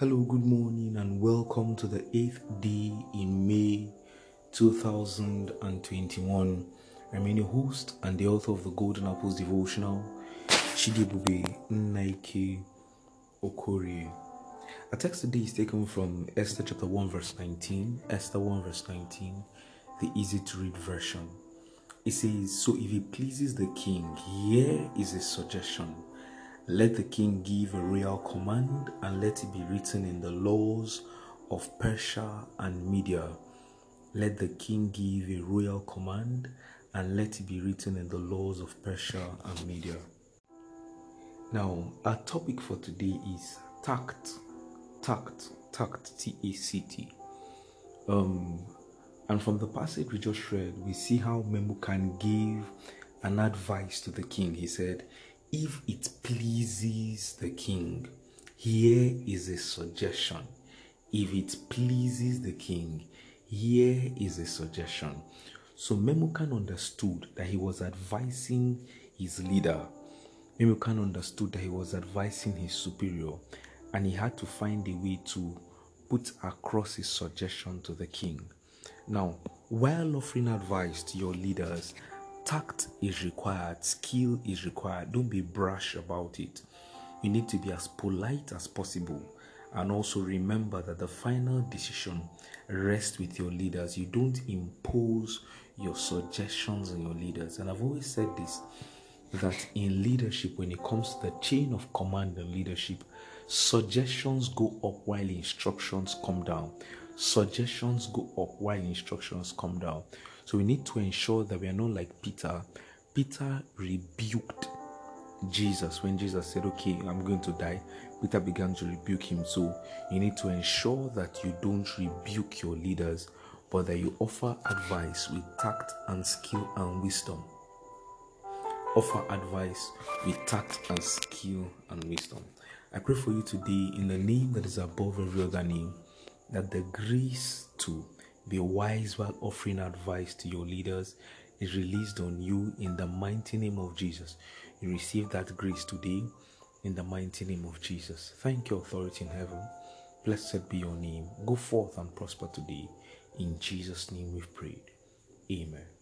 Hello, good morning, and welcome to the eighth day in May 2021. I'm your host and the author of the Golden Apples devotional, Chidibube Nike Okorie. Our text today is taken from Esther chapter 1, verse 19. Esther 1, verse 19, the easy to read version. It says, So if it pleases the king, here is a suggestion let the king give a royal command and let it be written in the laws of Persia and Media. Let the king give a royal command and let it be written in the laws of Persia and Media. Now, our topic for today is tact. Tact. Tact. T A C T. Um, and from the passage we just read, we see how Memucan gave an advice to the king. He said, if it pleases the king, here is a suggestion. If it pleases the king, here is a suggestion. So Memucan understood that he was advising his leader. Memucan understood that he was advising his superior, and he had to find a way to put across his suggestion to the king. Now, while offering advice to your leaders, tact is required, skill is required. Don't be brash about it. You need to be as polite as possible. And also remember that the final decision rests with your leaders. You don't impose your suggestions on your leaders. And I've always said this that in leadership, when it comes to the chain of command and leadership, suggestions go up while instructions come down. Suggestions go up while instructions come down. So we need to ensure that we are not like Peter. Peter rebuked Jesus when Jesus said, Okay, I'm going to die. Peter began to rebuke him. So you need to ensure that you don't rebuke your leaders, but that you offer advice with tact and skill and wisdom. Offer advice with tact and skill and wisdom. I pray for you today in the name that is above every other name that the grace to be wise while offering advice to your leaders is released on you in the mighty name of Jesus. You receive that grace today in the mighty name of Jesus. Thank you, authority in heaven. Blessed be your name. Go forth and prosper today. In Jesus' name we've prayed. Amen.